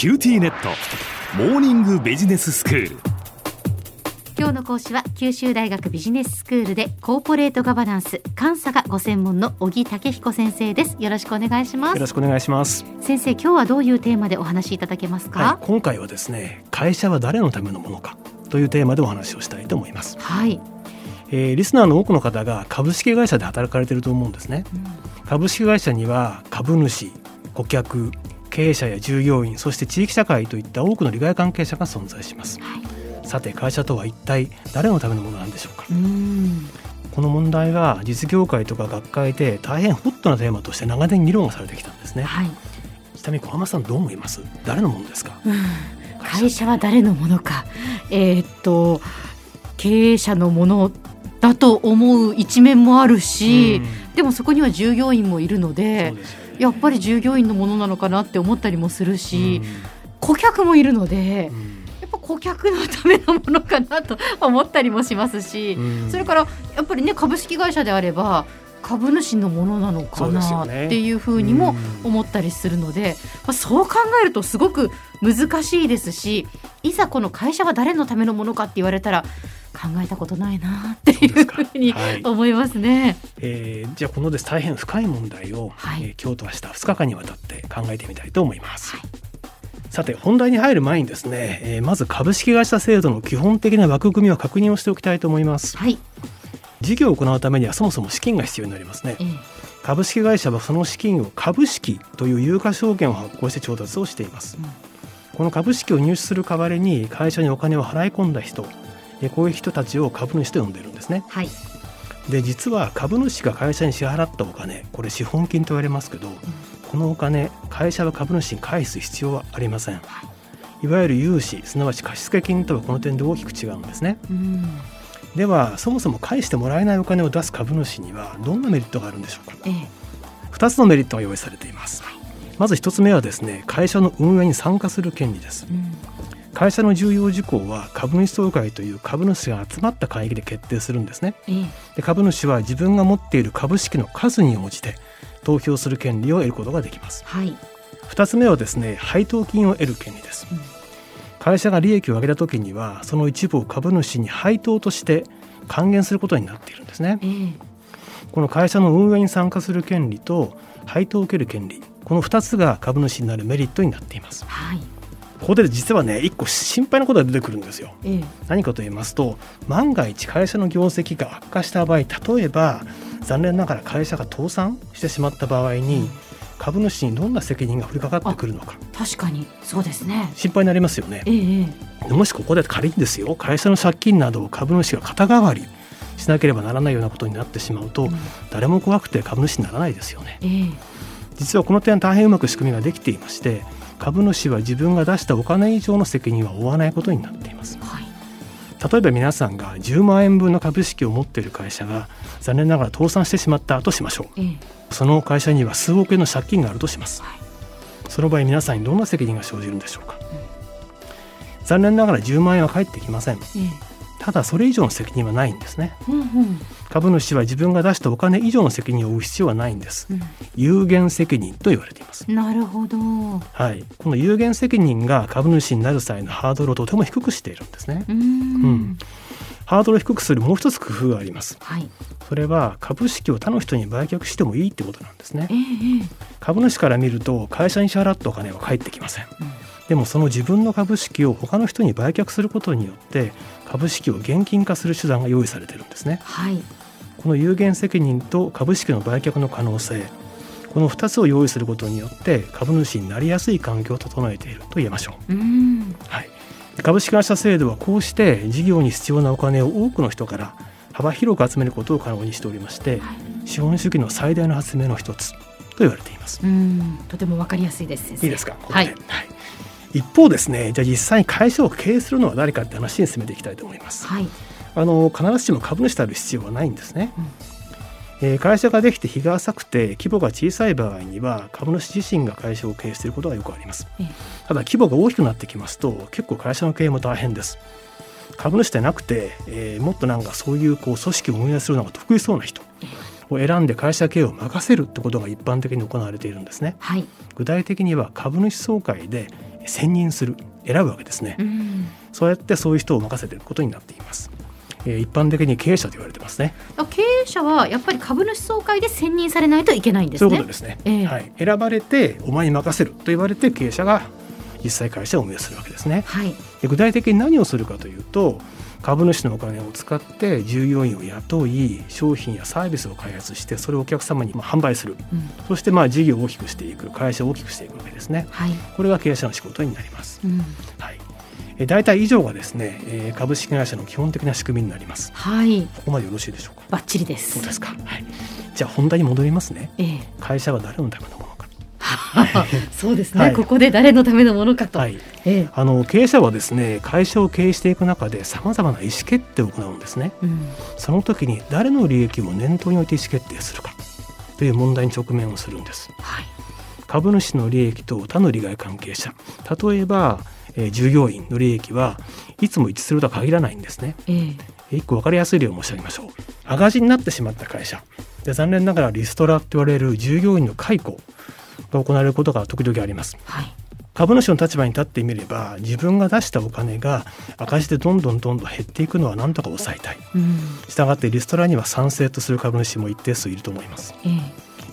QTNet。モーニングビジネススクール。今日の講師は九州大学ビジネススクールでコーポレートガバナンス監査がご専門の小木武彦先生です。よろしくお願いします。よろしくお願いします。先生今日はどういうテーマでお話しいただけますか、はい、今回はですね会社は誰のためのものかというテーマでお話をしたいと思います。はい、えー、リスナーの多くの方が株式会社で働かれていると思うんですね、うん、株式会社には株主顧客経営者や従業員そして地域社会といった多くの利害関係者が存在します、はい、さて会社とは一体誰のためのものなんでしょうか？この問題は実業界とか学会で大変ホットなテーマとして長年議論がされてきたんですね、はい、ちなみに小浜さんどう思います？誰のものですか、会社は誰のものか？えー、っと経営者のものだと思う一面もあるし、でもそこには従業員もいるのでやっぱり従業員のものなのかなって思ったりもするし、顧客もいるので。やっぱ顧客のためのものかなと思ったりもしますし、それからやっぱりね株式会社であれば株主のものなのかなっていうふうにも思ったりするので、まあ、そう考えるとすごく難しいですしいざこの会社は誰のためのものかって言われたら考えたことないなっていうふうに思いますね。はい、えー、じゃあこのです大変深い問題を、はい、えー、今日と明日2日間にわたって考えてみたいと思います。はい、さて本題に入る前にですね、えー、まず株式会社制度の基本的な枠組みを確認をしておきたいと思います。はい、事業を行うためにはそもそも資金が必要になりますね。えー、株式会社はその資金を株式という有価証券を発行して調達をしています。うん、この株式を入手する代わりに会社にお金を払い込んだ人こういう人たちを株主と呼んでるんですね。はい、で実は株主が会社に支払ったお金これ資本金と言われますけど、うん、このお金会社は株主に返す必要はありません。い。わゆる融資すなわち貸付金とはこの点で大きく違うんですね。うん。ではそもそも返してもらえないお金を出す株主にはどんなメリットがあるんでしょうか、ええ、2つのメリットが用意されています、まず1つ目はですね会社の運営に参加する権利です、うん、会社の重要事項は株主総会という株主が集まった会議で決定するんですね。で株主は自分が持っている株式の数に応じて投票する権利を得ることができます。はい、2つ目はですね配当金を得る権利です。うん、会社が利益を上げた時にはその一部を株主に配当として還元することになっているんですね。この会社の運営に参加する権利と配当を受ける権利この2つが株主になるメリットになっています。はいここで実はね一個心配なことが出てくるんですよ、ええ、何かと言いますと万が一会社の業績が悪化した場合例えば残念ながら会社が倒産してしまった場合に、株主にどんな責任が降りかかってくるのか。確かにそうですね。心配になりますよね、ええ、もしここで仮にですよ会社の借金などを株主が肩代わりしなければならないようなことになってしまうと、うん、誰も怖くて株主にならないですよね、え、実はこの点大変うまく仕組みができていまして株主は自分が出したお金以上の責任は負わないことになっています、はい、例えば皆さんが10万円分の株式を持っている会社が残念ながら倒産してしまったとしましょう、ええ、その会社には数億円の借金があるとします、はい、その場合皆さんにどんな責任が生じるんでしょうか、うん、残念ながら10万円は返ってきません、えただそれ以上の責任はないんですね、うんうん、株主は自分が出したお金以上の責任を負う必要はないんです、うん、有限責任と言われています。なるほど。はい。この有限責任が株主になる際のハードルをとても低くしているんですね。うん、ハードルを低くするもう一つ工夫があります、はい、それは株式を他の人に売却してもいいってことなんですね、えー、株主から見ると会社に支払ったお金は返ってきません、うん。でもその自分の株式を他の人に売却することによって株式を現金化する手段が用意されているんですね、はい、この有限責任と株式の売却の可能性。この2つを用意することによって株主になりやすい環境を整えていると言えましょう。はい、株式会社制度はこうして事業に必要なお金を多くの人から幅広く集めることを可能にしておりまして、はい、資本主義の最大の発明の一つと言われています。とてもわかりやすいですいいですか？はい、はい一方ですねじゃあ実際に会社を経営するのは誰かって話に進めていきたいと思います。はい、あの必ずしも株主である必要はないんですね。うん、えー、会社ができて日が浅くて規模が小さい場合には株主自身が会社を経営していることがよくあります。ただ規模が大きくなってきますと結構会社の経営も大変です。株主でなくて、えー、もっとなんかそういうこう組織を運営するのが得意そうな人。を選んで会社経営を任せるってことが一般的に行われているんですね、はい、具体的には株主総会で選任する選ぶわけですね、うん、そうやってそういう人を任せていることになっていますえー、一般的に経営者と言われてますね。経営者はやっぱり株主総会で選任されないといけないんですね。そういうことですね、えー、はい、選ばれてお前に任せると言われて経営者が実際会社を運営するわけですね、はい、で具体的に何をするかというと株主のお金を使って従業員を雇い商品やサービスを開発してそれをお客様にまあ販売する、うん、そしてまあ事業を大きくしていく会社を大きくしていくわけですね、はい、これが経営者の仕事になります、うん、はい大体以上がですね株式会社の基本的な仕組みになります。はい。ここまでよろしいでしょうか？バッチリです。そうですか？はい。じゃあ本題に戻りますね、ええ、会社は誰のためのもの そうですね、はい、ここで誰のためのものかと、はい。ええ、あの経営者はですね会社を経営していく中でさまざまな意思決定を行うんですね、うん、その時に誰の利益を念頭に置いて意思決定するか。という問題に直面をするんです、はい、株主の利益と他の利害関係者。例えば、えー、従業員の利益はいつも一致するとは限らないんですね、ええ、一個分かりやすい例を申し上げましょう。赤字になってしまった会社。で残念ながらリストラって言われる従業員の解雇が行われることが時々あります。はい。株主の立場に立ってみれば自分が出したお金が赤字でどんどんどんどん減っていくのは何とか抑えたい、うん、したがってリストラには賛成とする株主も一定数いると思います、え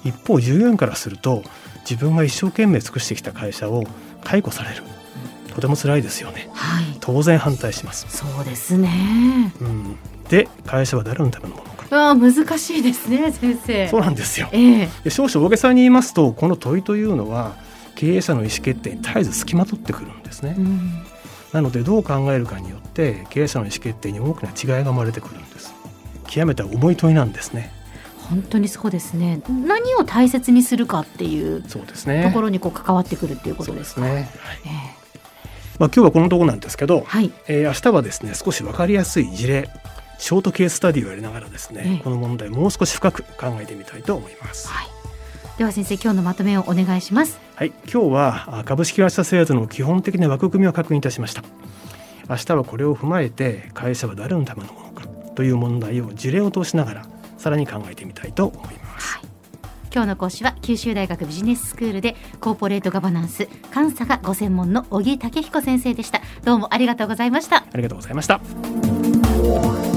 え、一方従業員からすると自分が一生懸命尽くしてきた会社を解雇されるとても辛いですよね、はい、当然反対します。そうですね、うん、で会社は誰のためのものあ難しいですね先生。そうなんですよ、えー、少々大げさに言いますとこの問いというのは経営者の意思決定に絶えず付きまとってくるんですね、うん、なのでどう考えるかによって経営者の意思決定に大きな違いが生まれてくるんです。極めて重い問いなんですね。本当にそうですね。何を大切にするかっていうそうですね。ところにこう関わってくるっていうことですね、はい、えーまあ、今日はこのところなんですけど、はい、えー、明日はですね少し分かりやすい事例ショートケーススタディをやりながらですね、ええ、この問題もう少し深く考えてみたいと思います。はい、では先生今日のまとめをお願いします。はい、今日は株式会社制度の基本的な枠組みを確認いたしました。明日はこれを踏まえて会社は誰のためのものかという問題を事例を通しながらさらに考えてみたいと思います。今日の講師は九州大学ビジネススクールでコーポレートガバナンス監査がご専門の小木武彦先生でした。どうもありがとうございました。ありがとうございました。